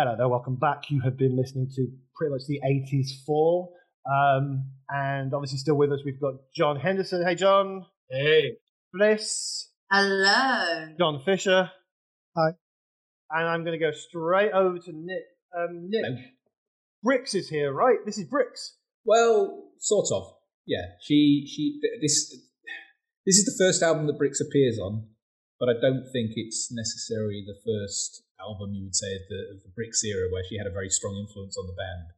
Hello there, welcome back. You have been listening to pretty much the 80s fall. Um, and obviously, still with us, we've got John Henderson. Hey, John. Hey. Bliss. Hello. John Fisher. Hi. And I'm going to go straight over to Nick. Um, Nick, Hello. Brix is here, right? This is Brix. Well, sort of. Yeah. She she this this is the first album that Brix appears on, but I don't think it's necessarily the first album you would say of the, of the Brix era where she had a very strong influence on the band.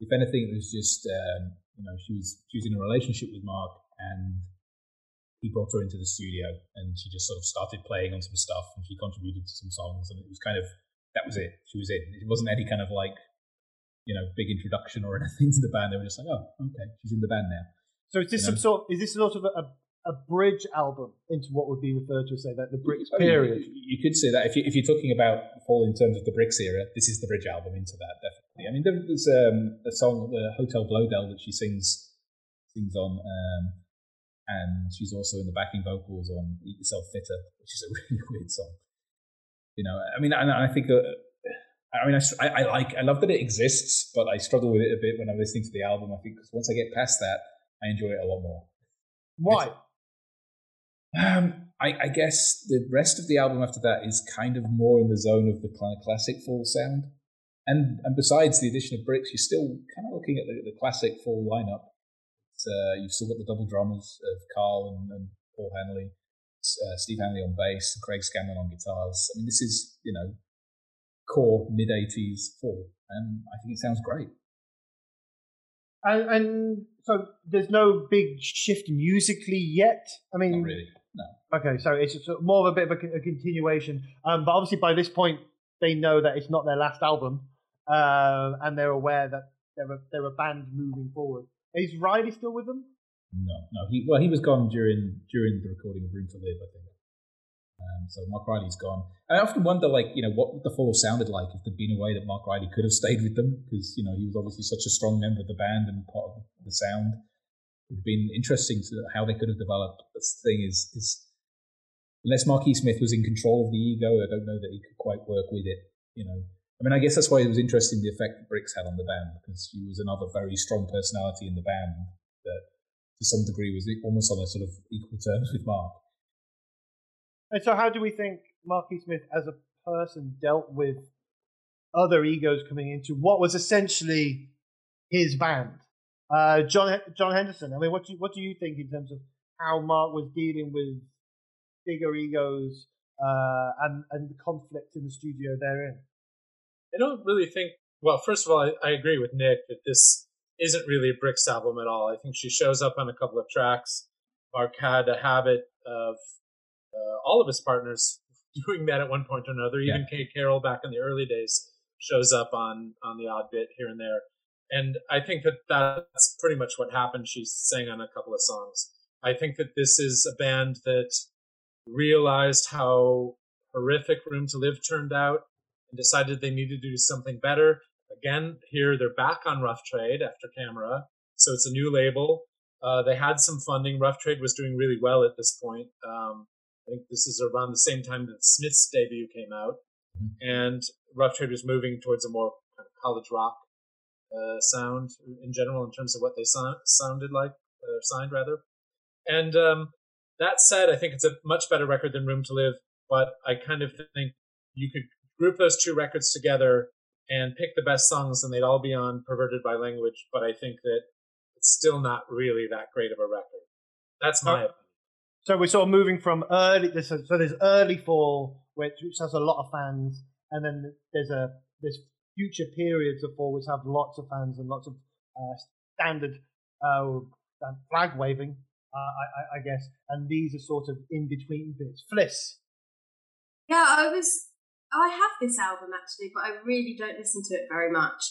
If anything, it was just um, you know she was she was in a relationship with Mark and he brought her into the studio and she just sort of started playing on some stuff and she contributed to some songs and it was kind of that was it. She was in. It wasn't any kind of like you know big introduction or anything to the band. They were just like, oh, okay, she's in the band now. So is this You some know? sort? Is this sort of a, a bridge album into what would be referred to as say that the Brix I mean, period? You, could say that if, you, if you're talking about Fall in terms of the Brix era, this is the bridge album into that, definitely. I mean, there- there's um, a song, the Hotel Blöedel, that she sings sings on, um, and she's also in the backing vocals on Eat Yourself Fitter, which is a really weird song. You know, I mean, and I think, uh, I mean, I, I, like, I love that it exists, but I struggle with it a bit when I'm listening to the album. I think 'cause once I get past that, I enjoy it a lot more. Why? Um, I, I guess the rest of the album after that is kind of more in the zone of the kind of classic Fall sound. And and besides the addition of Brix, you're still kind of looking at the, the classic Fall lineup. It's, uh, you've still got the double drummers of Karl and, and Paul Hanley, uh, Steve Hanley on bass, and Craig Scanlon on guitars. I mean, this is you know core mid '80s Fall, and I think it sounds great. And, and so there's no big shift musically yet. I mean, Not really. Okay, so it's more of a bit of a, a continuation. Um, but obviously, by this point, they know that it's not their last album, uh, and they're aware that they're a, they're a band moving forward. Is Riley still with them? No, no. He well, he was gone during during the recording of Room to Live, I think. Um, so Mark Riley's gone. I often wonder, like, you know, what would the have sounded like if there'd been a way that Mark Riley could have stayed with them, because you know he was obviously such a strong member of the band and part of the sound. It'd been interesting to how they could have developed. The thing is, is unless Marquis Smith was in control of the ego, I don't know that he could quite work with it. You know, I mean, I guess that's why it was interesting the effect that Brix had on the band because she was another very strong personality in the band that, to some degree, was almost on a sort of equal terms with Mark. And so, how do we think Marquis Smith, as a person, dealt with other egos coming into what was essentially his band? Uh, John John Henderson. I mean, what do you, what do you think in terms of how Mark was dealing with bigger egos uh, and and the conflict in the studio therein? I don't really think. Well, first of all, I, I agree with Nick that this isn't really a Brix album at all. I think she shows up on a couple of tracks. Mark had a habit of uh, all of his partners doing that at one point or another. Even Kay Carroll back in the early days shows up on on the odd bit here and there. And I think that that's pretty much what happened. She sang on a couple of songs. I think that this is a band that realized how horrific Room to Live turned out and decided they needed to do something better. Again, here they're back on Rough Trade after Kamera, so it's a new label. Uh, they had some funding. Rough Trade was doing really well at this point. Um, I think this is around the same time that Smith's debut came out, and Rough Trade was moving towards a more kind of college rock uh, sound in general in terms of what they so- sounded like, uh, signed rather. And um, that said, I think it's a much better record than Room to Live, but I kind of think you could group those two records together and pick the best songs and they'd all be on Perverted by Language, but I think that it's still not really that great of a record. That's my Uh, opinion. So we're sort of moving from early. So so there's early fall, which, which has a lot of fans, and then there's a there's future periods of fall which have lots of fans and lots of uh, standard uh, flag waving, I, I, I guess. And these are sort of in between bits. Fliss. Yeah, I was. I have this album actually, but I really don't listen to it very much.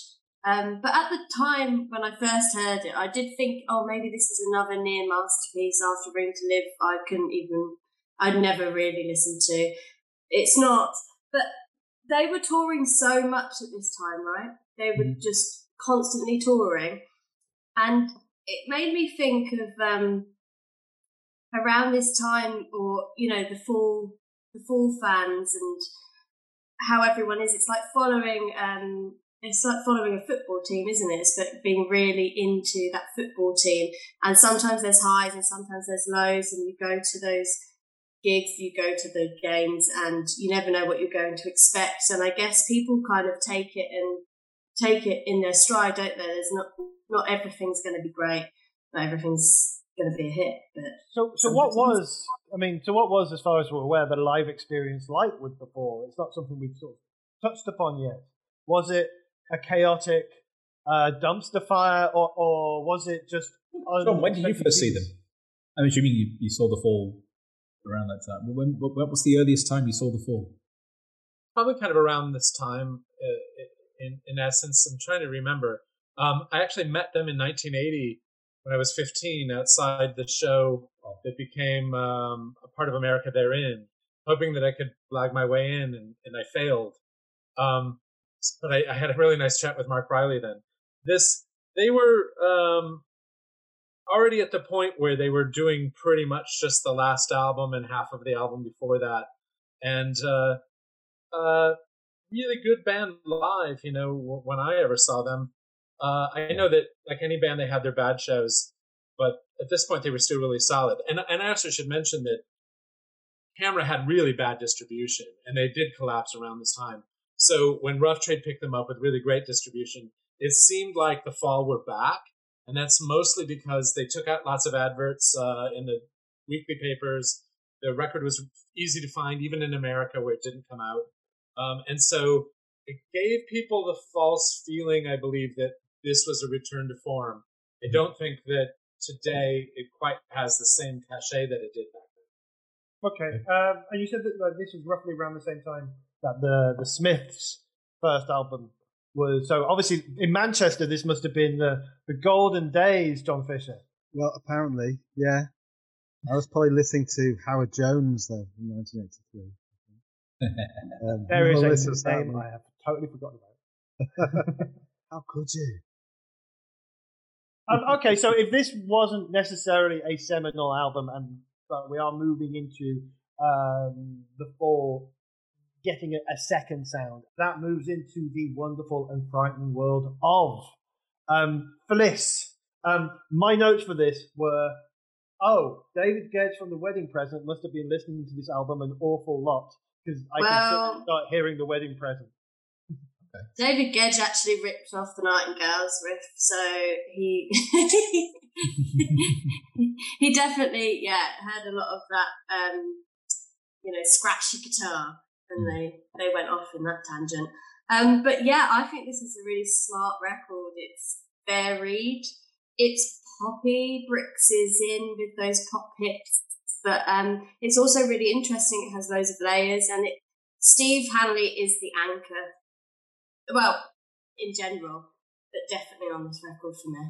Um, but at the time when I first heard it, I did think, oh, maybe this is another near masterpiece after Room to Live. I couldn't even. I'd never really listened to. It's not, but they were touring so much at this time, right? They were just constantly touring, and it made me think of um, around this time, or you know, the fall, the fall fans, and how everyone is. It's like following um, it's like following a football team, isn't it? It's being really into that football team. And sometimes there's highs and sometimes there's lows, and you go to those gigs, you go to the games, and you never know what you're going to expect. And I guess people kind of take it and take it in their stride, don't they? There's not not everything's going to be great, not everything's going to be a hit. But so, so what was? I mean, so what was, as far as we're aware, the live experience like with the Fall? It's not something we've sort of touched upon yet. Was it a chaotic uh, dumpster fire, or, or was it just? John, when did you first see them? I'm assuming you, you saw the fall around that time. When, what was the earliest time you saw the fall? Probably kind of around this time. Uh, in in essence, I'm trying to remember. Um, I actually met them in 1980 when I was 15 outside the show that became um, a part of America Therein, hoping that I could blag my way in, and, and I failed. Um, but I, I, had a really nice chat with Mark Riley then. This they were um, already at the point where they were doing pretty much just the last album and half of the album before that, and uh, uh, really good band live. You know, when I ever saw them, uh, I know that like any band, they had their bad shows, but at this point, they were still really solid. And and I also should mention that Kamera had really bad distribution, and they did collapse around this time. So when Rough Trade picked them up with really great distribution, it seemed like the fall were back, and that's mostly because they took out lots of adverts uh, in the weekly papers. The record was easy to find, even in America where it didn't come out, um, and so it gave people the false feeling, I believe, that this was a return to form. I don't think that today it quite has the same cachet that it did back then. Okay, um, and you said that like, this was roughly around the same time that the the Smiths' first album was. So obviously in Manchester, this must have been the the golden days, John Fisher. Well, apparently, yeah. I was probably listening to Howard Jones though in 1983. um, there is a name I have totally forgotten about. How could you? Um, okay, so if this wasn't necessarily a seminal album, and but we are moving into um, the fall getting a, a, second sound. That moves into the wonderful and frightening world of um, Fliss. Um, my notes for this were, oh, David Gedge from The Wedding Present must have been listening to this album an awful lot because I well, can start hearing The Wedding Present. David Gedge actually ripped off the Nightingales riff, so he he definitely yeah heard a lot of that um, you know scratchy guitar and hmm. they they went off in that tangent. Um, but yeah, I think this is a really smart record. It's varied. It's poppy. Brix is in with those pop hits, but um, it's also really interesting. It has loads of layers, and it Steve Hanley is the anchor. Well, in general, but definitely on this record for me.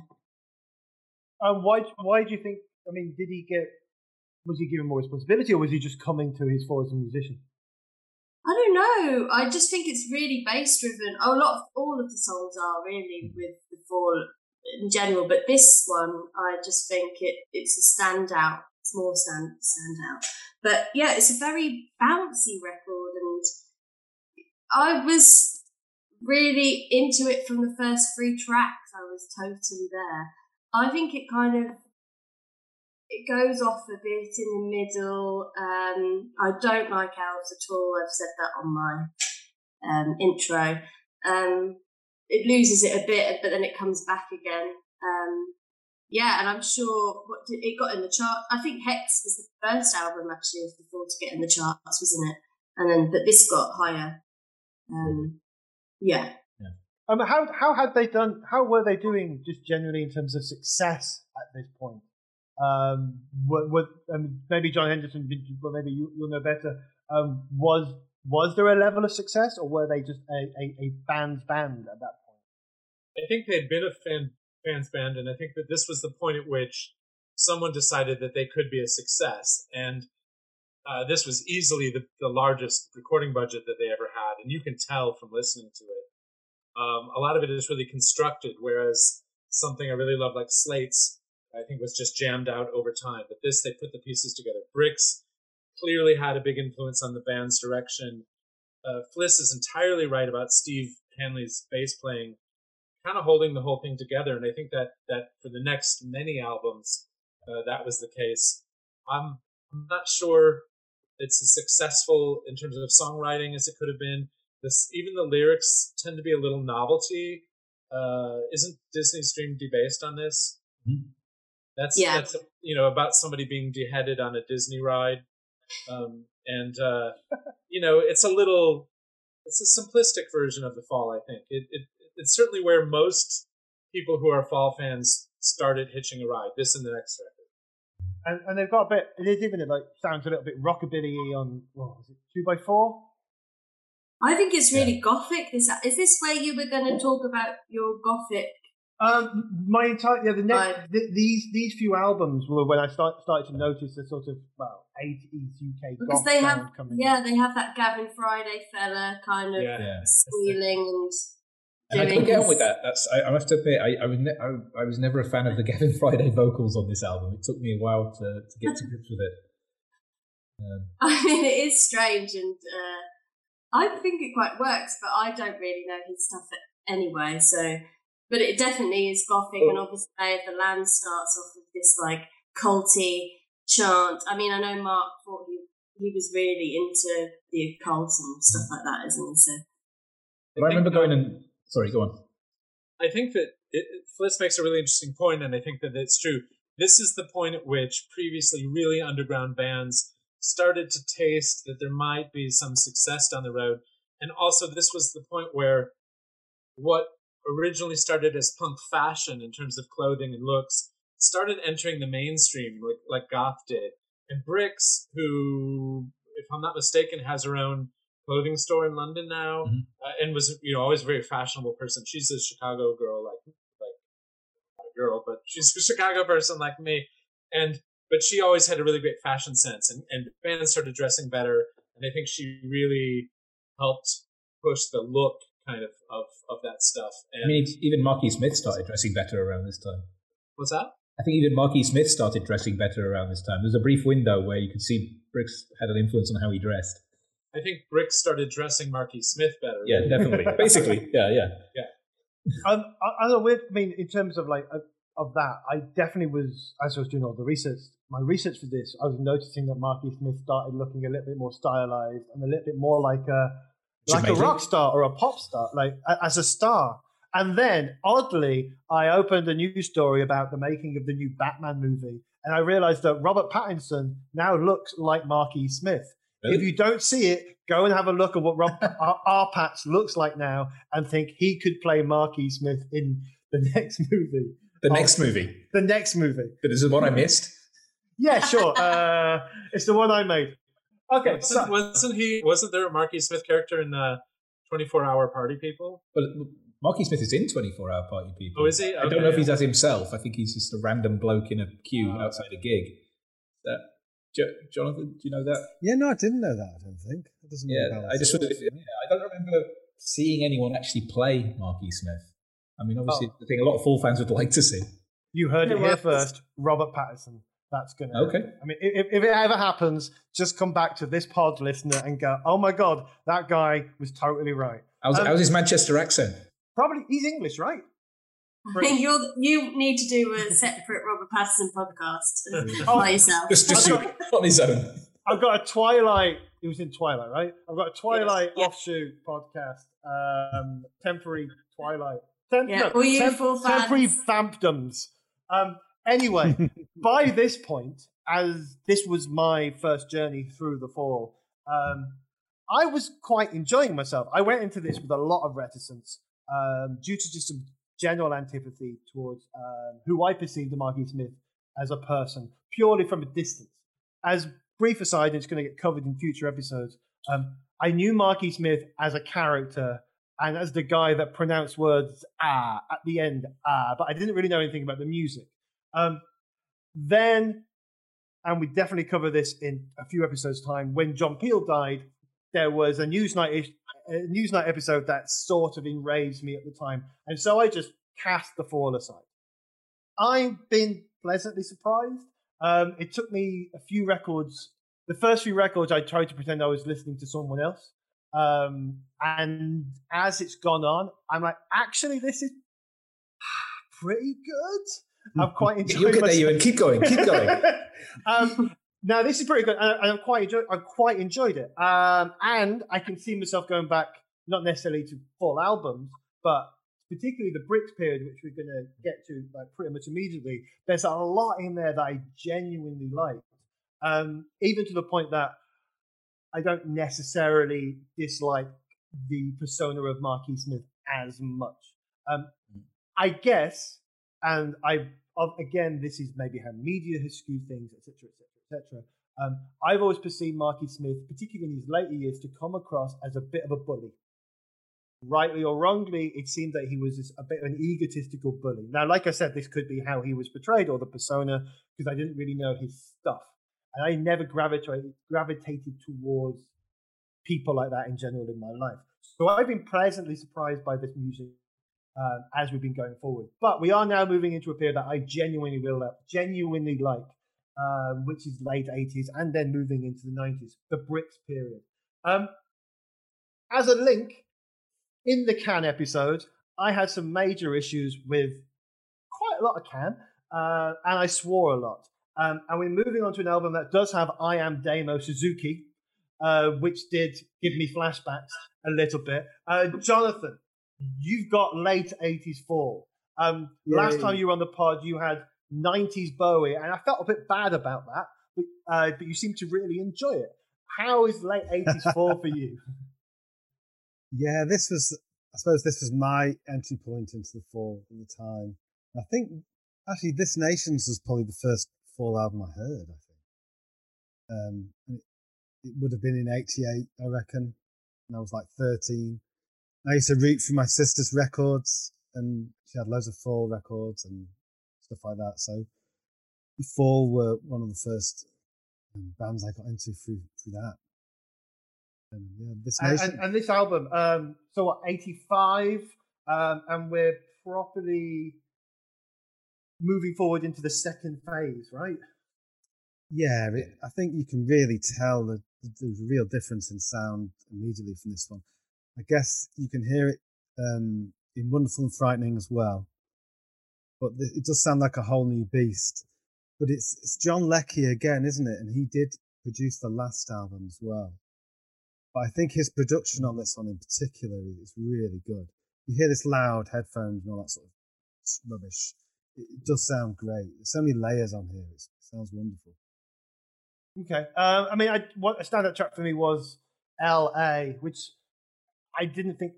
Um, why? Why do you think? I mean, did he get? Was he given more responsibility, or was he just coming to his fore as a musician? I don't know. I just think it's really bass driven. A lot of all of the songs are really with the fall in general, but this one I just think it it's a standout. It's more stand standout. But yeah, it's a very bouncy record, and I was really into it from the first three tracks. I was totally there. I think it kind of it goes off a bit in the middle. Um, I don't like elves at all. I've said that on my um, intro. Um, it loses it a bit, but then it comes back again. Um, yeah, and I'm sure what it got in the chart. I think Hex was the first album actually of the four to get in the charts, wasn't it? And then, but this got higher. Um, yeah. Yeah. Um, how how had they done? How were they doing, just generally in terms of success at this point? um, what, what um, maybe John Henderson, but maybe you, will know better. Um, was was there a level of success, or were they just a, a, a band's band at that point? I think they'd been a fan fans band, and I think that this was the point at which someone decided that they could be a success, and uh, this was easily the, the largest recording budget that they ever had, and you can tell from listening to it. Um, a lot of it is really constructed, whereas something I really love, like Slates, I think was just jammed out over time. But this, they put the pieces together. Brix clearly had a big influence on the band's direction. uh, Fliss is entirely right about Steve Hanley's bass playing, kind of holding the whole thing together. And I think that that for the next many albums, uh, that was the case. I'm I'm not sure it's as successful in terms of songwriting as it could have been. This even the lyrics tend to be a little novelty. Uh, isn't Disney's Dream debased on this? Mhm. That's Yeah. that's you know about somebody being beheaded on a Disney ride, um, and uh, you know it's a little it's a simplistic version of the fall. I think it, it it's certainly where most people who are fall fans started hitching a ride. This and the next record. And, and they've got a bit. It is even it like sounds a little bit rockabilly on. What was it? Two by four. I think it's really gothic. This is this where you were going to talk about your gothic? Um, my entire yeah, the next Right. th- these these few albums were when I start, started to notice the sort of well eighties UK Because goth they have, sound coming. yeah, they have that Gavin Friday fella kind of Yeah. Yeah. squealing and. And I doing couldn't get on with that. That's I, I have to admit, I, I was ne- I, I was never a fan of the Gavin Friday vocals on this album. It took me a while to, to get to grips with it. Um, I mean, it is strange, and uh, I think it quite works, but I don't really know his stuff anyway. So, but it definitely is gothic, and oh. obviously Lay of the Land starts off with this like culty chant. I mean, I know Mark thought he he was really into the occult and stuff like that, isn't he? So, but I remember going and sorry, go on. I think that it, Fliss makes a really interesting point, and I think that it's true. This is the point at which previously really underground bands started to taste that there might be some success down the road. And also, this was the point where what originally started as punk fashion in terms of clothing and looks started entering the mainstream, like, like Goth did. And Brix, who, if I'm not mistaken, has her own clothing store in London now, Mhm. uh, and was you know always a very fashionable person. She's a Chicago girl, like like not a girl, but she's a Chicago person like me. And but she always had a really great fashion sense, and and bands started dressing better, and I think she really helped push the look kind of of of that stuff. And I mean, even Marky Smith started dressing better around this time. what's that? I think even Marky Smith started dressing better around this time. There was a brief window where you could see Brix had an influence on how he dressed. I think Brix started dressing Marky Smith better. Yeah, definitely. Basically, yeah, yeah. Um, I, I don't know. With, I mean, in terms of like of, that, I definitely was as I was doing all the research. My research for this, I was noticing that Marky Smith started looking a little bit more stylized and a little bit more like a like a rock star or a pop star, like as a star. And then, oddly, I opened a news story about the making of the new Batman movie, and I realized that Robert Pattinson now looks like Marky Smith. If you don't see it, go and have a look at what Rob our, our Pats looks like now, and think he could play Marky Smith in the next movie. The Oh. next movie. The next movie. But this is the one I missed. Yeah, sure. uh, it's the one I made. Okay, Wasn't, so wasn't he? Wasn't there a Marky Smith character in uh, Twenty Four Hour Party People? But Marky Smith is in 24 Hour Party People. Oh, is he? I don't Okay, know if he's as himself. I think he's just a random bloke in a queue Oh, outside a gig. That, jo- Jonathan, do you know that? Yeah, no, I didn't know that. I don't think. It doesn't Yeah. I just wondered if, yeah, I don't remember seeing anyone actually play Marky Smith. I mean, obviously, Oh. the thing a lot of Fall fans would like to see. you heard Yeah, it well, here it's- first. Robert Pattinson. That's gonna. Okay. I mean, if, if it ever happens, just come back to this pod listener and go, "Oh my god, that guy was totally right." How's, Um, how's his Manchester accent? Probably he's English, right? I think you're you need to do a separate Robert Pattinson podcast Oh, by yourself. Just, just I've on his own. I've got a Twilight. He was in Twilight, right? I've got a Twilight yeah. offshoot podcast. Um, temporary Twilight. Tem- Yeah, all you full fans. temporary vampdoms. Um, anyway, by this point, as this was my first journey through the fall, um, I was quite enjoying myself. I went into this with a lot of reticence um, due to just some general antipathy towards um, who I perceived Marky Smith as a person, purely from a distance. As brief aside, it's going to get covered in future episodes. Um, I knew Marky Smith as a character and as the guy that pronounced words ah at the end ah, but I didn't really know anything about the music. Um, then, and we definitely cover this in a few episodes' time. When John Peel died, there was a Newsnight a Newsnight episode that sort of enraged me at the time, and so I just cast the fall aside. I've been pleasantly surprised. Um, it took me a few records. The first few records, I tried to pretend I was listening to someone else. Um, and as it's gone on, I'm like, actually, this is pretty good. I'm quite enjoying. You'll get there, you and keep going, keep going. um, no, this is pretty good. I, I'm quite enjoy, I quite enjoyed it, um, and I can see myself going back, not necessarily to full albums, but particularly the Brix period, which we're going to get to like pretty much immediately. There's a lot in there that I genuinely like, um, even to the point that I don't necessarily dislike the persona of Marquis Smith as much. Um, I guess, and I again, this is maybe how media has skewed things, etc., etc., etc. I've always perceived Marquis Smith, particularly in his later years, to come across as a bit of a bully. Rightly or wrongly, it seemed that he was a bit of an egotistical bully. Now, like I said, this could be how he was portrayed or the persona, because I didn't really know his stuff. And I never gravitated, gravitated towards people like that in general in my life. So I've been pleasantly surprised by this music uh, as we've been going forward. But we are now moving into a period that I genuinely will uh, genuinely like, uh, which is late 80s and then moving into the 90s, the Brix period. Um, as a link, in the Can episode, I had some major issues with quite a lot of Can, uh, and I swore a lot. Um, and we're moving on to an album that does have I Am Damo Suzuki, uh, which did give me flashbacks a little bit. Uh, Jonathan, you've got late 80s fall. Um, last time you were on the pod, you had 90s Bowie, and I felt a bit bad about that, but, uh, but you seem to really enjoy it. How is late 80s fall for you? Yeah, this was, I suppose this was my entry point into the fall at the time. I think actually This Nations was probably the first fall album I heard, I think. Um, it, it, would have been in 88, I reckon. And I was like 13. I used to root for my sister's records and she had loads of fall records and stuff like that. So the fall were one of the first um, bands I got into through, through that. And, yeah, this and, and, and, this album, um, so what, 85, um, and we're properly moving forward into the second phase, right? Yeah, I think you can really tell that there's a real difference in sound immediately from this one. I guess you can hear it um, in Wonderful and Frightening as well, but it does sound like a whole new beast. But it's it's John Leckie again, isn't it? And he did produce the last album as well. But I think his production on this one in particular is really good. You hear this loud headphones and all that sort of rubbish. It, does sound great. There's so many layers on here. It's, it sounds wonderful. Okay. Um, I mean, I, what a standout track for me was L.A., which I didn't think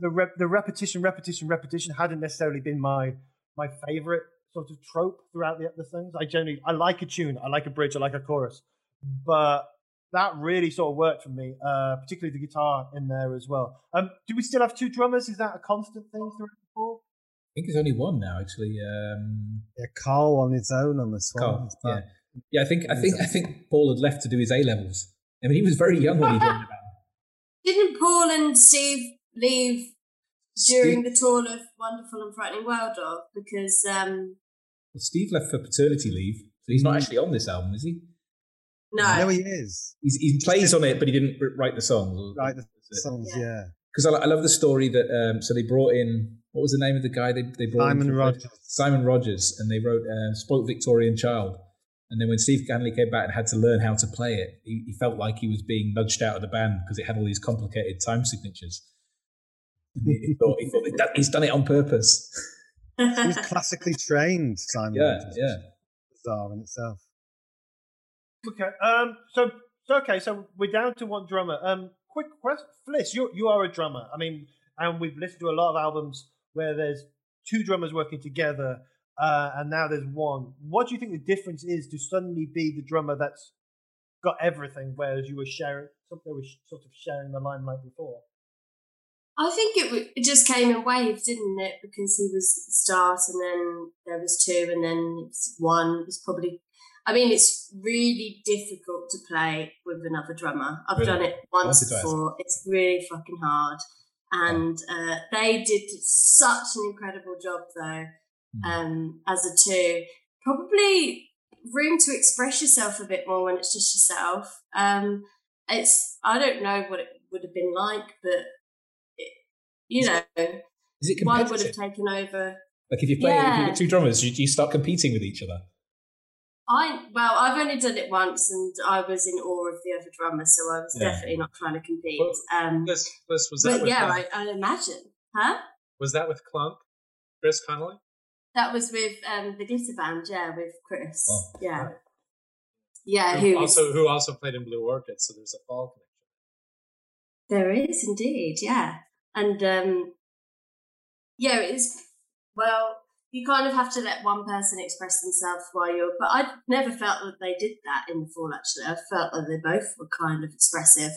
the rep, the repetition, repetition, repetition hadn't necessarily been my my favorite sort of trope throughout the, the things. I generally I like a tune, I like a bridge, I like a chorus, but that really sort of worked for me, uh, particularly the guitar in there as well. Um, do we still have two drummers? Is that a constant thing four? I think there's only one now, actually. Um, yeah, Karl on his own on this one. Karl, yeah, yeah. I think I think I think Paul had left to do his A levels. I mean, he was very young when he joined the band. Didn't Paul and Steve leave during Steve, the tour of Wonderful and Frightening Wild Dog because um, well, Steve left for paternity leave, so he's not actually on this album, is he? No, no, he is. He's, he plays on it, but he didn't write the songs. Write the songs, yeah. Because yeah. I, I, love the story that um, so they brought in what was the name of the guy they they brought Simon Rogers. Simon Rogers, and they wrote uh, "Spoilt Victorian Child." And then when Steve Hanley came back and had to learn how to play it, he, he felt like he was being nudged out of the band because it had all these complicated time signatures. he, he, thought, he thought he's done it on purpose. He's classically trained, Simon. Yeah, yeah. Bizarre in itself. Okay. Um. So, so okay. So we're down to one drummer. Um. Quick question, Fliss. You you are a drummer. I mean, and we've listened to a lot of albums where there's two drummers working together, uh, and now there's one. What do you think the difference is to suddenly be the drummer that's got everything, whereas you were sharing something was sort of sharing the limelight before? I think it it just came in waves, didn't it? Because he was at the start, and then there was two, and then it's one. It was probably I mean, it's really difficult to play with another drummer. I've really? done it once before. It's really fucking hard. And uh, they did such an incredible job, though, mm. um, as a two. Probably room to express yourself a bit more when it's just yourself. Um, it's I don't know what it would have been like, but it, you know, Is it one would have taken over. Like if you play, if Yeah. you've got two drummers, you, you start competing with each other. I well, I've only done it once, and I was in awe of the drummer, so I was Yeah. definitely not trying to compete. Well, Um, Liz, Liz, was that but with yeah? I, I imagine, huh? was that with Clunk? Chris Connolly? That was with um, the glitter band, yeah, with Chris. Oh, yeah, right. yeah. Who Who was also who also played in Blue Orchid, so there's a fall connection. There is indeed, yeah. And um yeah, it's well, you kind of have to let one person express themselves while you're but I never felt that they did that in the fall actually. I felt that they both were kind of expressive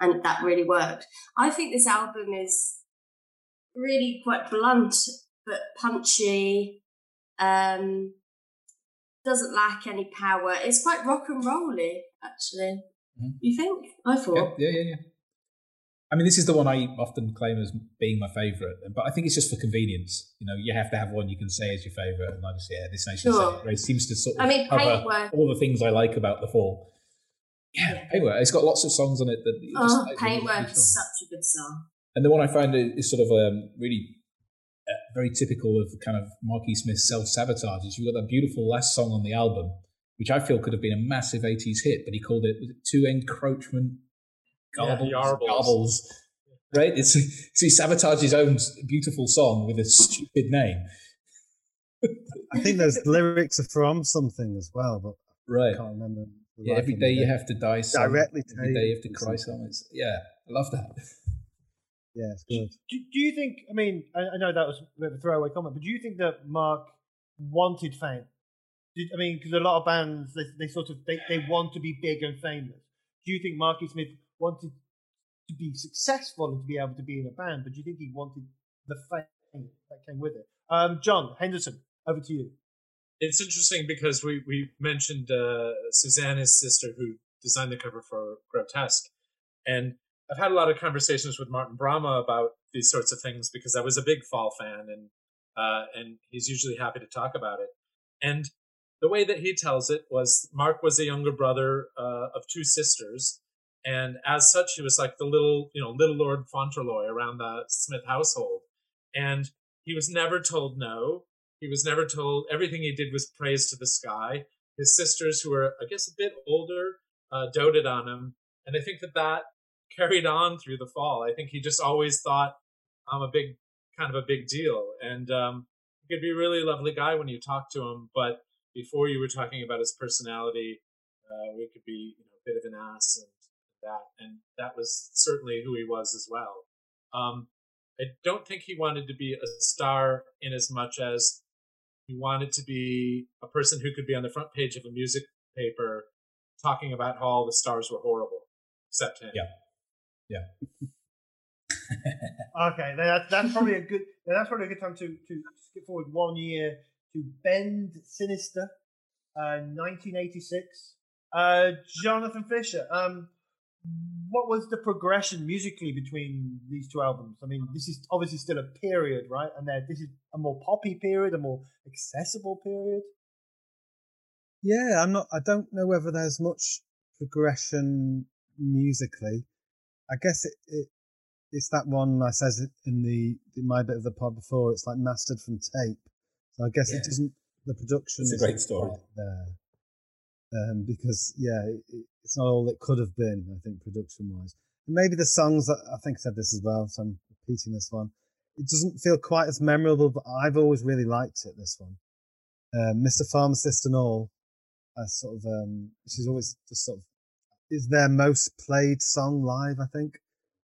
and that really worked. I think this album is really quite blunt but punchy. Um doesn't lack any power. It's quite rock and rolly, actually. Mhm. You think? I thought. Yeah, yeah, yeah, yeah. I mean, this is the one I often claim as being my favourite, but I think it's just for convenience. You know, you have to have one you can say as your favourite, and I just yeah, this nation Sure. Race seems to sort of I mean, cover Paintwork. all the things I like about the fall. Yeah, Yeah. Paintwork. It's got lots of songs on it that you just Oh, like, Paintwork really is such a good song. And the one I find is is sort of um, really uh, very typical of kind of Marquis Smith's self sabotage is you've got that beautiful last song on the album, which I feel could have been a massive 80s hit, but he called it, was it To Nkroachment Yeah, Yarbles? Yarbles. Right? It's, so he sabotaged his own beautiful song with a stupid name. I think those lyrics are from something as well, but Right. I can't remember. the Yeah, life every day you have to die some. Directly Every day you have to cry from some. It's, yeah, I love that. Yeah, it's good. Do, do you think? I mean, I, I know that was a bit of a throwaway comment, but do you think that Mark wanted fame? Did, I mean, because a lot of bands they, they sort of they, they want to be big and famous. Do you think Marky Smith wanted to be successful and to be able to be in a band, but do you think he wanted the fame that came with it? Um, John Henderson, over to you. It's interesting because we we mentioned uh, Susanna's sister who designed the cover for Grotesque, and I've had a lot of conversations with Martin Bramah about these sorts of things because I was a big Fall fan, and uh, and he's usually happy to talk about it. And the way that he tells it was Mark was a younger brother uh, of two sisters, and as such, he was like the little you know little Lord Fauntleroy around the Smith household, and he was never told no. He was never told. Everything he did was praised to the sky. His sisters, who were, I guess, a bit older, uh, doted on him, and I think that that carried on through the fall. I think he just always thought, "I'm a big, kind of a big deal," and um, he could be a really lovely guy when you talk to him. But before you were talking about his personality, uh, we could be, you know, a bit of an ass and that, and that was certainly who he was as well. Um, I don't think he wanted to be a star in as much as he wanted to be a person who could be on the front page of a music paper talking about how all the stars were horrible, except him. Yeah. Yeah. okay, then that's, that's probably a good. That's probably a good time to, to skip forward one year to Bend Sinister, uh, 1986. Uh, Jonathan Fisher. Um, what was the progression musically between these two albums? I mean, this is obviously still a period, right? And then this is a more poppy period, a more accessible period. Yeah, I'm not. I don't know whether there's much progression musically. I guess it, it it's that one I says it in the in my bit of the pod before. It's like mastered from tape, so I guess Yeah. it doesn't. The production It's a isn't great story. there, um, because yeah, it, it- it's not all it could have been. I think production wise, and maybe the songs. that- I think I said this as well, so I'm repeating this one. It doesn't feel quite as memorable, but I've always really liked it. This one, um, Mr. Pharmacist and all. I sort of um, which is always just sort of is their most played song live. I think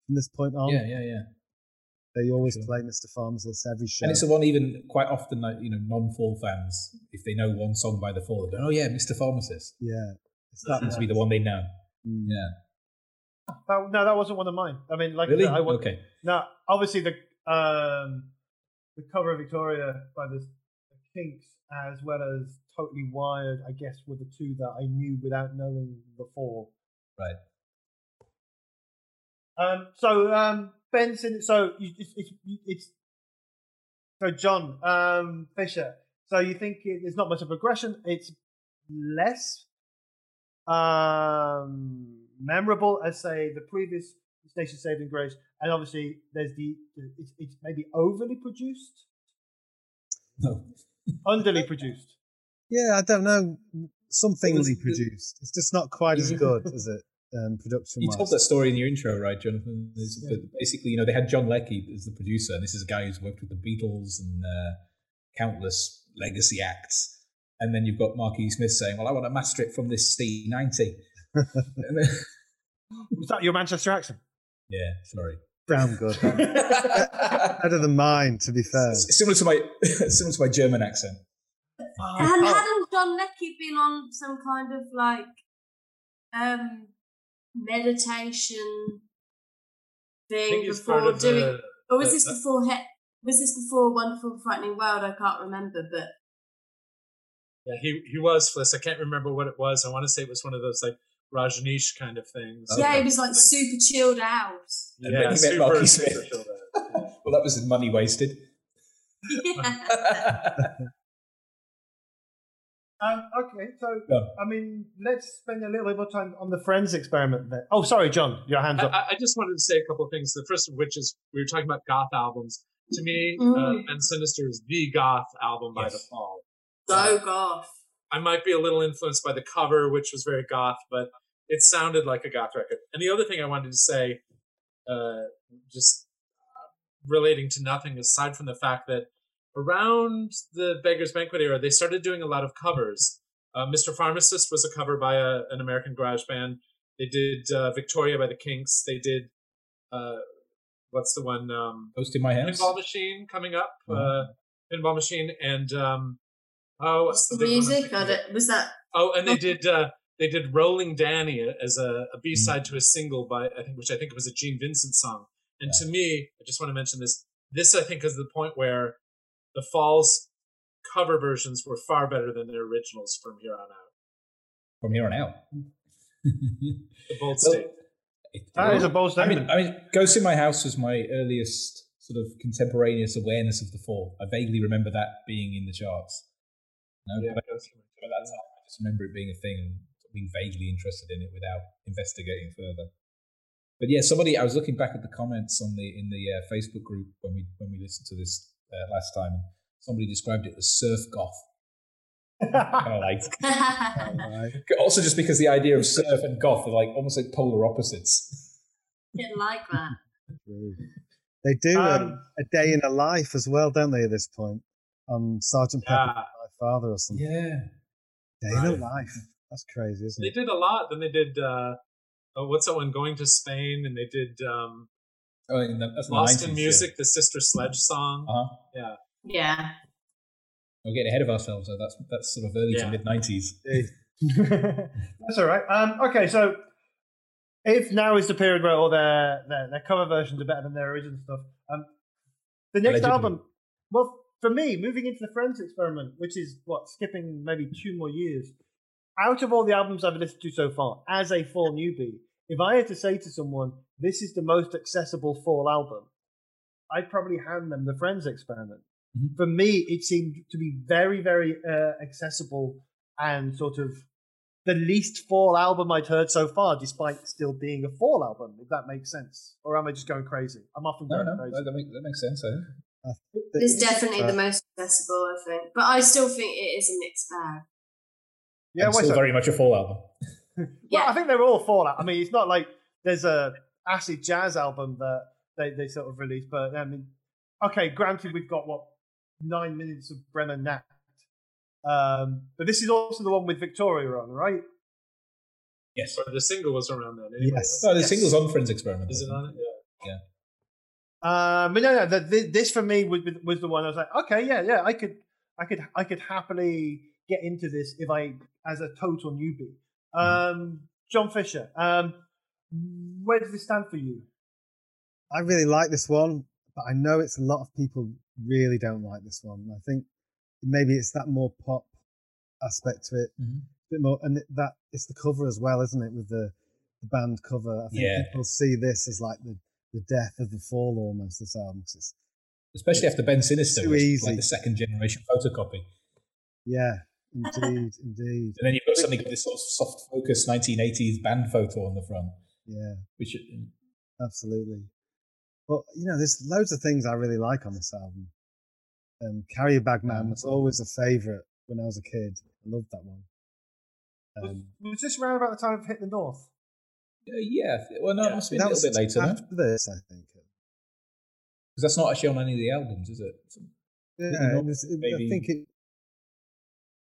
from this point on, Yeah, yeah, yeah. they always Sure. play Mr. Pharmacist every show. And it's the one even quite often, like, you know, non-fall fans, if they know one song by the fall, they go, "Oh yeah, Mr. Pharmacist." yeah, That that Seems to be the one they know. Mm. Yeah. That, no, that wasn't one of mine. I mean, like I Really? said, I would, Okay. Now, obviously, the um, the cover of Victoria by the, the Kinks, as well as Totally Wired, I guess, were the two that I knew without knowing before. Right. Um, so um, Benson, so you, it's, it's it's so John um, Fisher. So you think it, there's not much of progression? It's less um, memorable as say the previous Station Saving Grace, and obviously there's the it's, it's maybe overly produced, No. underly produced. Yeah, I don't know. Somethingly was produced. It's just not quite as good as it um, production You told that story in your intro, right, Jonathan? There's- but basically, you know, they had John Leckie as the producer, and this is a guy who's worked with the Beatles and uh, countless legacy acts. And then you've got Marquis Smith saying, "Well, I want to master it from this C90." Was that your Manchester accent? yeah, sorry. Damn good. Better than mine, to be fair. It's similar to my similar to my German accent. And Oh, hadn't John Leckie been on some kind of like um meditation thing think he's part before doing the. or was the- this the- before he- was this before Wonderful Frightening World? I can't remember, but Yeah, he he was Fliss. I can't remember what it was. I want to say it was one of those like Rajneesh kind of things. Okay. yeah, he was like Like- super chilled out. And Yeah, then he met super, Marky super Smith. chilled out. Yeah. well, that was money wasted. yeah. Um, okay, so Go. I mean, let's spend a little bit more time on the Frenz experiment. Then. Oh, sorry, John, your hands I, up. I- I just wanted to say a couple of things. The first of which is we were talking about goth albums. To me, uh, Mm. Bend Sinister is the goth album by Yes. default. So goth. I might be a little influenced by the cover, which was very goth, but it sounded like a goth record. And the other thing I wanted to say, uh, just uh, relating to nothing aside from the fact that around the Beggar's Banquet era, they started doing a lot of covers. Uh, Mr. Pharmacist was a cover by a, an American garage band. They did uh, Victoria by the Kinks. They did, uh, what's the one? Um, Ghost in my house. Pinball Machine coming up. Uh, Mhm. Pinball Machine and um, oh, what's What's the big I'm music? I of? don't, was that Oh, and they did uh, they did "Rolling Danny" as a, a B side to a single by I think, which I think was a Gene Vincent song. And to me, I just want to mention this. This I think is the point where the Falls cover versions were far better than their originals from here on out. From here on out. The bold Well, that is a bold I mean, I mean, Ghost in My House was my earliest sort of contemporaneous awareness of the fall. I vaguely remember that being in the charts. No, Yeah, but that's- at that time, I just remember it being a thing and being vaguely interested in it without investigating further. But yeah, somebody I was looking back at the comments on the in the uh, Facebook group when we when we listened to this uh, last time, and somebody described it as surf goth. Kind of like Right. also just because the idea of surf and goth are like almost like polar opposites. didn't like that. They do um, Um, a day in a life as well, don't they? At this point, on Sergeant Pepper, Yeah, My Father, or something. Yeah. Day in a Right. life. That's crazy, isn't they it? did a lot. Then they did uh, oh, what's that one? Going to Spain, and they did um, Oh, in the, that's in the Lost 90s, in yeah. Music, the Sister Sledge song. Uh-huh. Yeah, Yeah. We're getting ahead of ourselves. Though. That's that's sort of early Yeah. to mid nineties. That's all right. Um, okay, so if now is the period where all their, their their cover versions are better than their original stuff, um, the next Allegedly. album, well, for me, moving into the Frenz experiment, which is what skipping maybe two more years, out of all the albums I've listened to so far, as a full newbie, if I had to say to someone, "This is the most accessible fall album," I'd probably hand them the Frenz experiment. Mhm. For me, it seemed to be very, very uh, accessible and sort of the least fall album I'd heard so far, despite still being a fall album, if that makes sense. Or am I just going crazy? I'm often No, going no, crazy. that, makes, that makes sense. I think. It's definitely uh, the most accessible, I think. But I still think it is a mixed bag. yeah, And why still so? very much a fall album. Well, Yeah. I think they're all Fallout. I mean, it's not like there's a acid jazz album that they, they sort of released, but I mean, okay, granted, we've got what nine minutes of Bremen Nacht, um, but this is also the one with Victoria on, right? Yes. or the single was around then. Anyway. Yes. No, the Yes. single's on Frenz Experiment. Is it on it? Yeah. Um, but no, no, the, the, this for me was was the one I was like, okay, yeah, yeah, I could, I could, I could happily get into this if I, as a total newbie. Um, John Fisher, um, where does this stand for you? I really like this one, but I know it's a lot of people really don't like this one. I think maybe it's that more pop aspect to it, Mhm. a bit more, and that it's the cover as well, isn't it? With the, the band cover, I think Yeah. people see this as like the, the death of the fall almost. This album, 'cause it's Especially after Bend Sinister Too was easy. like the second generation photocopy. yeah, indeed, indeed, And then you've got something with this sort of soft focus 1980s band photo on the front, yeah. which absolutely. But you know, there's loads of things I really like on this album. Um, Carry a Bag Man was always a favourite when I was a kid. I loved that one. Was, Um, was this around about the time of Hit the North? Uh, yeah, well, no, it must be a little bit later, no? after this, I think. Because that's not actually on any of the albums, is it? It's Yeah, not it was, it, maybe- I think it.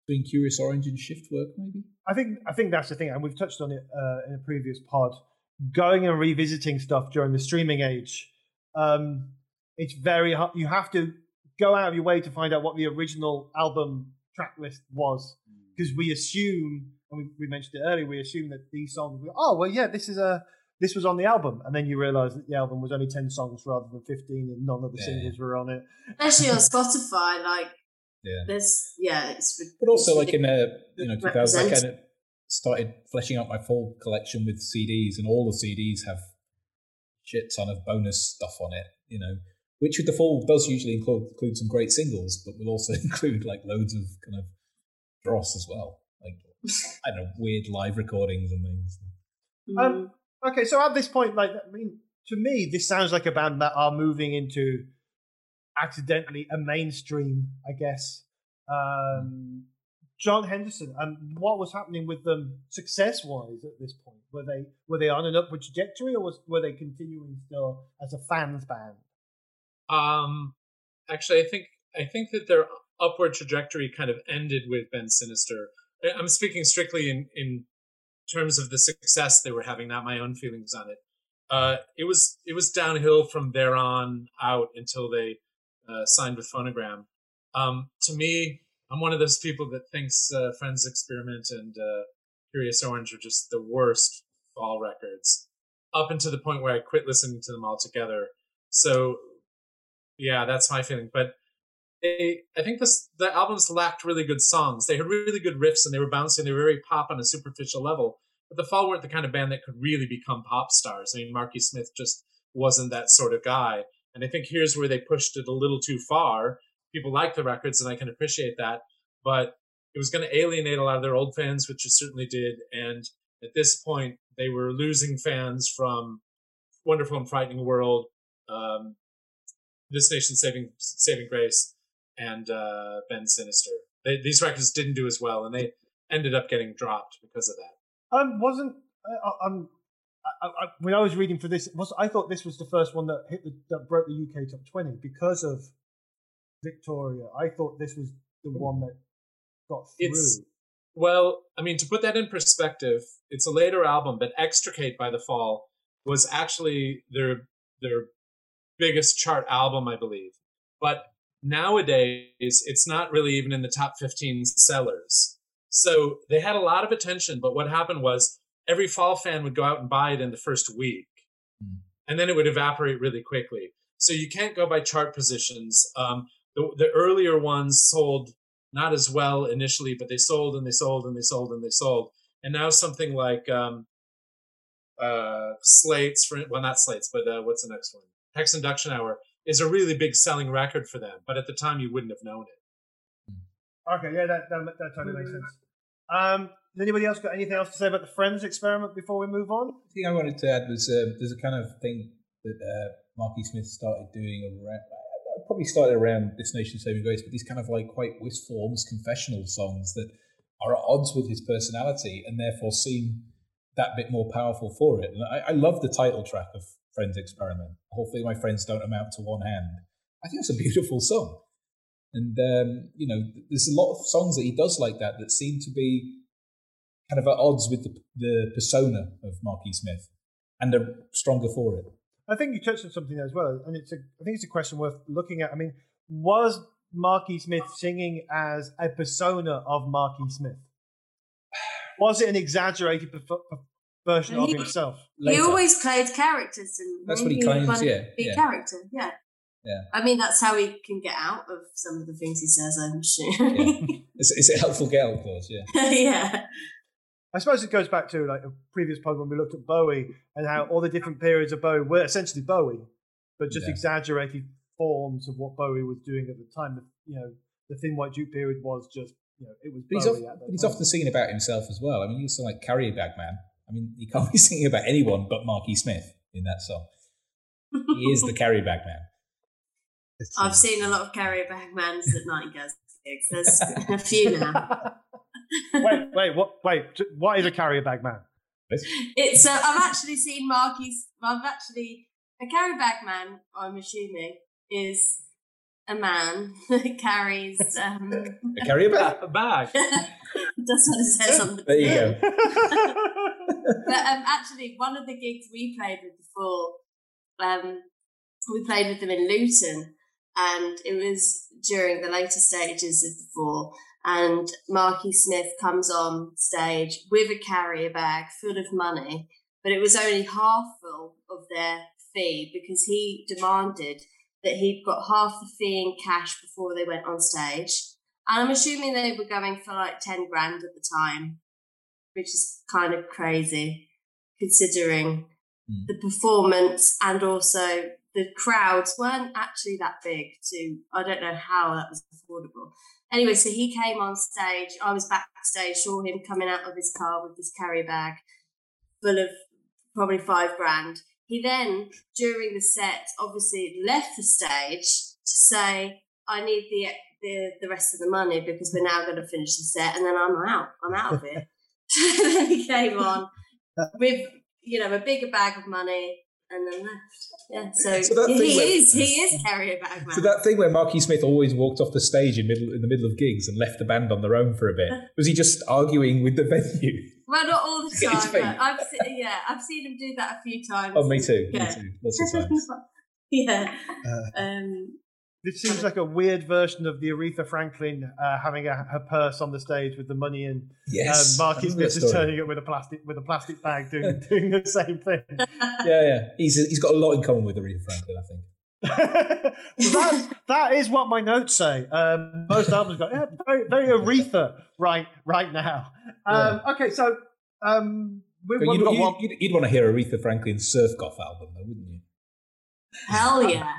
Between Kurious Oranj and Shift Work, maybe. I think I think that's the thing, and we've touched on it uh, in a previous pod. Going and revisiting stuff during the streaming age, um, it's very hard. You have to go out of your way to find out what the original album track list was, because we assume, and we, we mentioned it earlier, we assume that these songs. Were, oh well, yeah, this is a this was on the album, and then you realise that the album was only ten songs rather than fifteen, and none of the Yeah. singles were on it. Especially on Spotify, like Yeah. there's yeah, it's But also, it's like in a you know, 2000, I kind of started fleshing out my full collection with CDs, and all the CDs have shit ton of bonus stuff on it. You know, which with the full does usually include, include some great singles, but will also include like loads of kind of dross as well, like I don't know, weird live recordings and things. Mm. Um, Okay, so at this point, like, I mean, to me, this sounds like a band that are moving into accidentally a mainstream, I guess. Um, John Henderson, and what was happening with them success-wise at this point? Were they were they on an upward trajectory, or was were they continuing still as a fans band? Um, actually, I think I think that their upward trajectory kind of ended with Bend Sinister. I'm speaking strictly in in terms of the success they were having, not my own feelings on it. Uh, it was it was downhill from there on out until they uh, signed with Phonogram. Um, to me, I'm one of those people that thinks uh, Frenz Experiment and uh, Kurious Oranj are just the worst fall records. Up until the point where I quit listening to them altogether. So yeah, that's my feeling. But they, I think this the albums lacked really good songs. They had really good riffs and they were bouncing. They were very pop on a superficial level. But the Fall weren't the kind of band that could really become pop stars. I mean, Marky Smith just wasn't that sort of guy. And I think here's where they pushed it a little too far. People like the records, and I can appreciate that. But it was going to alienate a lot of their old fans, which it certainly did. And at this point, they were losing fans from Wonderful and Frightening World, um, This Nation Saving Saving Grace, and uh, Bend Sinister. They, these records didn't do as well, and they ended up getting dropped because of that. Um, wasn't uh, um, I, I, when I was reading for this, was I thought this was the first one that hit the, that broke the UK top twenty because of Victoria. I thought this was the one that got through. It's- Well, I mean, to put that in perspective, it's a later album, but Extricate by the Fall was actually their their biggest chart album, I believe. But nowadays, it's not really even in the top 15 sellers. So they had a lot of attention, but what happened was every Fall fan would go out and buy it in the first week, Hmm. and then it would evaporate really quickly. So you can't go by chart positions. Um, the, the earlier ones sold not as well initially, but they sold and they sold and they sold and they sold. And now something like um, uh, Slates, for well, not Slates, but uh, what's the next one? Hex Enduction Hour is a really big selling record for them, but at the time you wouldn't have known it. Okay, yeah, that that, that totally makes sense. Um, has anybody else got anything else to say about the Frenz experiment before we move on? The thing I wanted to add was uh, there's a kind of thing that uh, Marky Smith started doing around. uh, Probably started around This Nation Saving Grace, but these kind of like quite wistful, almost confessional songs that are at odds with his personality and therefore seem that bit more powerful for it. And I, I love the title track of Frenz Experiment. Hopefully, my friends don't amount to one hand. I think it's a beautiful song. And, um, you know, there's a lot of songs that he does like that that seem to be kind of at odds with the, the persona of Marky Smith and are stronger for it. I think you touched on something there as well, and it's a I think it's a question worth looking at. I mean, was Marky Smith singing as a persona of Marky Smith? Was it an exaggerated perf- per- version of He- himself? He always played characters, and That's what he claims, yeah, to be yeah. a character. Yeah. Yeah. I mean, that's how he can get out of some of the things he says. I'm sure. It's, it's a helpful get out clause, yeah. yeah. I suppose it goes back to like a previous pod when we looked at Bowie and how all the different periods of Bowie were essentially Bowie, but just Yeah. exaggerated forms of what Bowie was doing at the time. You know, the Thin White Duke period was just you know it was But he's, Bowie of, at that but he's often singing about himself as well. I mean, he was like Carrier Bag Man. I mean, he can't be singing about anyone but Marky Smith in that song. he is the carry bag man. It's I've true. seen a lot of carry bag mans at Nightingale's gigs. There's a few now. wait, wait, what? Wait, what is a carrier bag man? It's. Uh, I've actually seen Marky's. I've actually a carrier bag man. I'm assuming is a man that carries. Um, A carrier bag. A bag. that's what it says on the. There you go. But um, actually, one of the gigs we played with before, um, we played with them in Luton, and it was during the later stages of the fall. And Marky Smith comes on stage with a carrier bag full of money, but it was only half full of their fee because he demanded that he'd got half the fee in cash before they went on stage. And I'm assuming they were going for like 10 grand at the time, which is kind of crazy considering Hmm. the performance and also the crowds weren't actually that big to I don't know how that was affordable. Anyway, so he came on stage. I was backstage, saw him coming out of his car with this carry bag full of probably five grand. He then, during the set, obviously left the stage to say, I need the the, the rest of the money because we're now going to finish the set and then I'm out. I'm out of it. then he came on with, you know, a bigger bag of money and then left. Yeah, so, So that he thing where- is he is carrier bag man. So that thing where Marky Smith always walked off the stage in middle in the middle of gigs and left the band on their own for a bit. Was he just arguing with the venue? well, not all the time. But I've se- yeah, I've seen him do that a few times. Oh, me too. Me Yeah. too. Lots of times. yeah. Uh, Um, This seems like a weird version of the Aretha Franklin uh, having a, her purse on the stage with the money in. Yes. um, Marky I remember Smith that is turning it with a plastic with a plastic bag, doing doing the same thing. Yeah, yeah. He's he's got a lot in common with Aretha Franklin, I think. that, that is what my notes say. Um, most albums go, yeah, very, very Aretha right right now. Um, Okay, so um, we, you'd, got you'd, one. you'd, you'd want to hear Aretha Franklin's Surf Goth album, though, wouldn't you? hell yeah.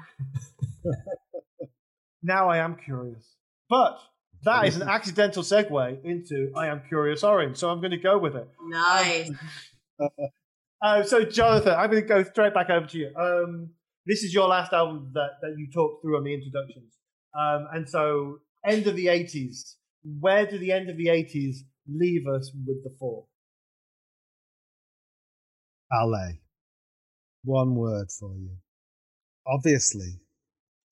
Now I am curious, but that is an accidental segue into I am Kurious Oranj, so I'm going to go with it. Nice. Uh, so, Jonathan, I'm going to go straight back over to you. Um, this is your last album that, that you talked through on the introductions. Um, and so, end of the 80s. Where do the end of the 80s leave us with the Fall? ballet. One word for you. Obviously,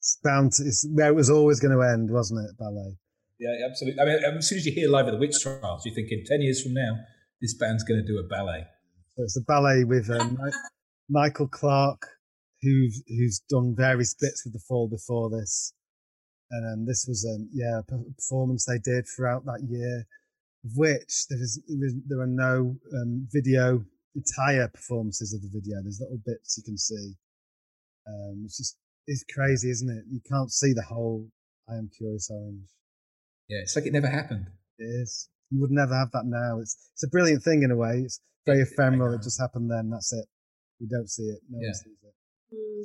it's bound to, it's where it was always going to end, wasn't it? Ballet. Yeah, absolutely. I mean, as soon as you hear Live at the Witch Trials, you're thinking 10 years from now, this band's going to do a ballet. So it's a ballet with um, Michael Clark, who's who's done various bits with the Fall before this, and um, this was um, yeah a performance they did throughout that year, of which there is there, is, there are no um, video entire performances of the video. There's little bits you can see. Um, it's just it's crazy, isn't it? You can't see the whole. I am Kurious Oranj. Yeah, it's like it never happened. It is. You would never have that now. It's it's a brilliant thing in a way. It's very Yeah, I ephemeral. know. It just happened then. That's it. We don't see it. No Yeah. one sees it. Mm.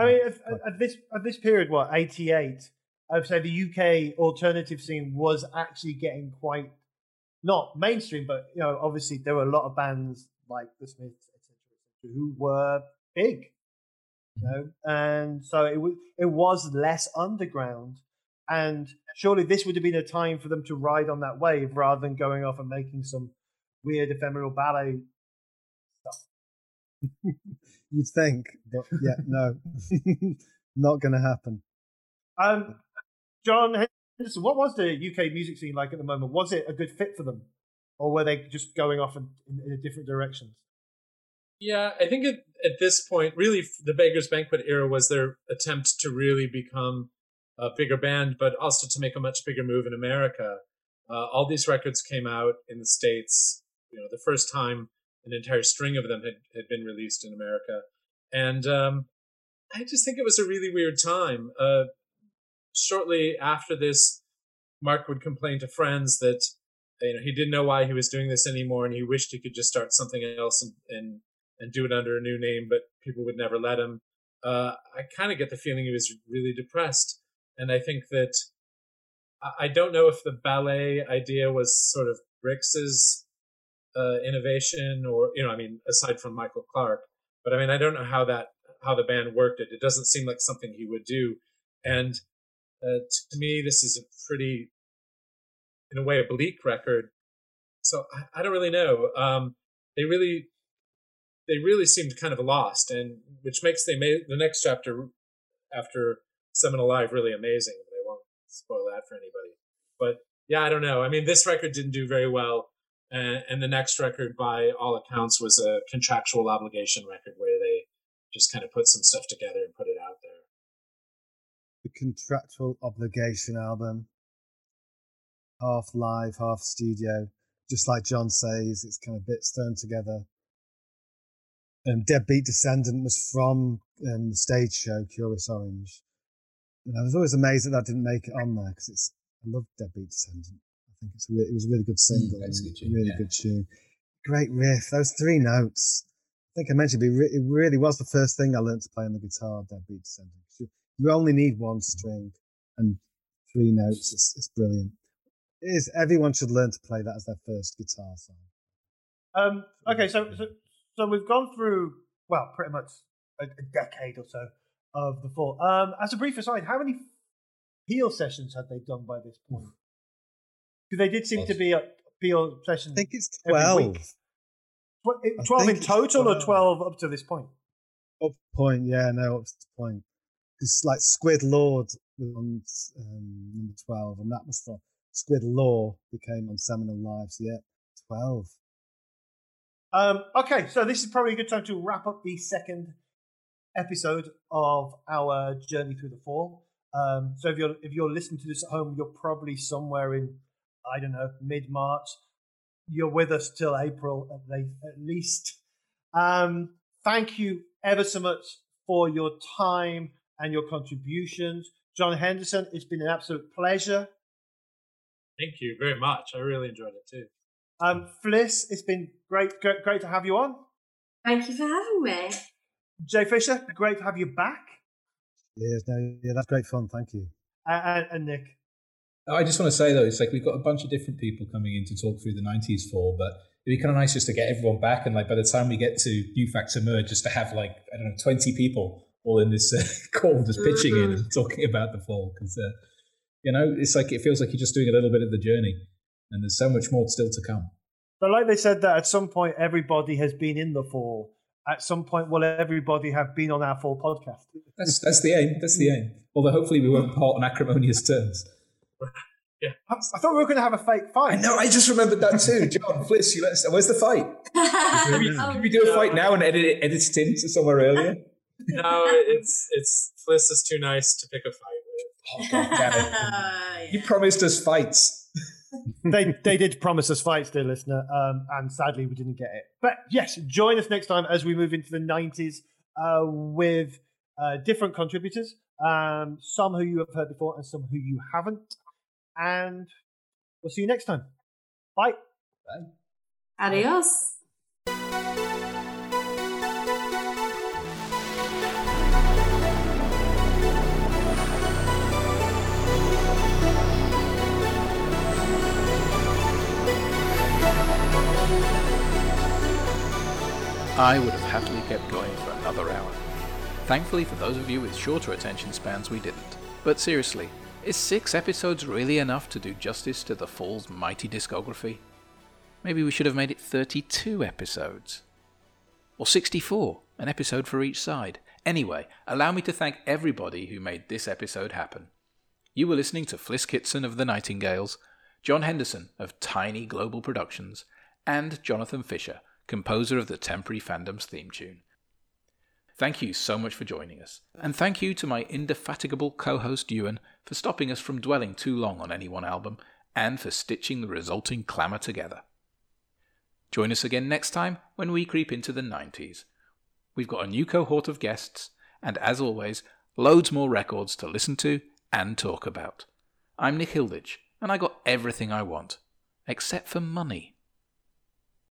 I mean, at, at- at this at this period, what eighty eight? I'd say the UK alternative scene was actually getting quite not mainstream, but you know, obviously there were a lot of bands like the Smiths, etc., etc., who were big, you know, and so it was it was less underground, and surely this would have been a time for them to ride on that wave rather than going off and making some weird ephemeral ballet stuff. You'd think, but yeah, no, not going to happen. Um, John Henderson, what was the UK music scene like at the moment? Was it a good fit for them, or were they just going off in, in, in different directions? Yeah, I think at, at this point, really, the Beggars Banquet era was their attempt to really become a bigger band, but also to make a much bigger move in America. Uh, all these records came out in the States, you know, the first time an entire string of them had, had been released in America. And um, I just think it was a really weird time. Uh, shortly after this, Mark would complain to friends that you know he didn't know why he was doing this anymore, and he wished he could just start something else and and, and do it under a new name, but people would never let him. Uh, I kind of get the feeling he was really depressed, and I think that I- don't know if the ballet idea was sort of Brix's uh, innovation, or you know, I mean, aside from Michael Clark, but I mean, I don't know how that how the band worked it. It doesn't seem like something he would do, and uh, to me, this is a pretty, in a way, a bleak record. So I, I don't really know. Um, they really, they really seemed kind of lost, and which makes they made the next chapter after Seminal Live really amazing. I won't spoil that for anybody. But yeah, I don't know. I mean, this record didn't do very well. And, and the next record, by all accounts, was a contractual obligation record where they just kind of put some stuff together and put it out there. The contractual obligation album, half live, half studio. Just like John says, it's kind of bits thrown together. Um, Deadbeat Descendant was from um, the stage show Curious Orange. And I was always amazed that that didn't make it on there because it's I love Deadbeat Descendant. I think it's a re- it was a really good single, Mm, it's a good tune, really yeah. good tune. Great riff. Those three notes. I think I mentioned it, re- it really was the first thing I learned to play on the guitar. Deadbeat Descendant. You, you only need one string and three notes. It's, it's brilliant. It is. Everyone should learn to play that as their first guitar song. Um, okay, so, so so we've gone through well, pretty much a, a decade or so of the fall. Um, as a brief aside, how many peel sessions had they done by this point? Because they did seem to be a peel session. I think it's twelve. Tw- Twelve in think it's total, or 12. up to this point? Up point, yeah, no, up to point. Because like Squid Law was on um, number twelve, and that was from Squid Law became on Seminal Lives, yeah, twelve. Um, okay, so this is probably a good time to wrap up the second episode of our journey through the fall. Um, so if you're if you're listening to this at home, you're probably somewhere in I don't know mid March. You're with us till April at, le- at least. Um, thank you ever so much for your time and your contributions, John Henderson. It's been an absolute pleasure. Thank you very much. I really enjoyed it too. Um, Fliss, it's been great, great, great to have you on. Thank you for having me. Jay Fisher, great to have you back. Yeah, no, yeah, that's great fun. Thank you. And, and, and Nick. I just want to say though, it's like we've got a bunch of different people coming in to talk through the '90s fall, but it'd be kind of nice just to get everyone back, and like by the time we get to New Facts Emerge, just to have like I don't know, 20 people all in this uh, call, just pitching in and talking about the fall, because uh, you know, it's like it feels like you're just doing a little bit of the journey, and there's so much more still to come. But like they said that at some point everybody has been in the fall. At some point, will everybody have been on our fall podcast? That's that's the aim. That's the aim. Although hopefully we won't part on acrimonious terms. I I thought we were going to have a fake fight. I know. I just remembered that too. John Fliss, you let us. Where's the fight? Can we, can we do a fight now and edit it, edit it into somewhere earlier? No, it's it's Fliss is too nice to pick a fight with. Oh, God damn it. yeah. You promised us fights. They they did promise us fights, dear listener, um, and sadly we didn't get it. But yes, join us next time as we move into the nineties uh, with uh, different contributors, um, some who you have heard before and some who you haven't. And we'll see you next time. Bye. Adios. I would have happily kept going for another hour. Thankfully, for those of you with shorter attention spans, we didn't. But seriously, is six episodes really enough to do justice to the Fall's mighty discography? Maybe we should have made it 32 episodes. Or 64, an episode for each side. Anyway, allow me to thank everybody who made this episode happen. You were listening to Fliss Kitson of The Nightingales, John Henderson of Tiny Global Productions, and Jonathan Fisher, composer of the Temporary Fandom's theme tune. Thank you so much for joining us, and thank you to my indefatigable co host Ewan for stopping us from dwelling too long on any one album and for stitching the resulting clamour together. Join us again next time when we creep into the 90s. We've got a new cohort of guests, and as always, loads more records to listen to and talk about. I'm Nick Hilditch, and I got everything I want, except for money.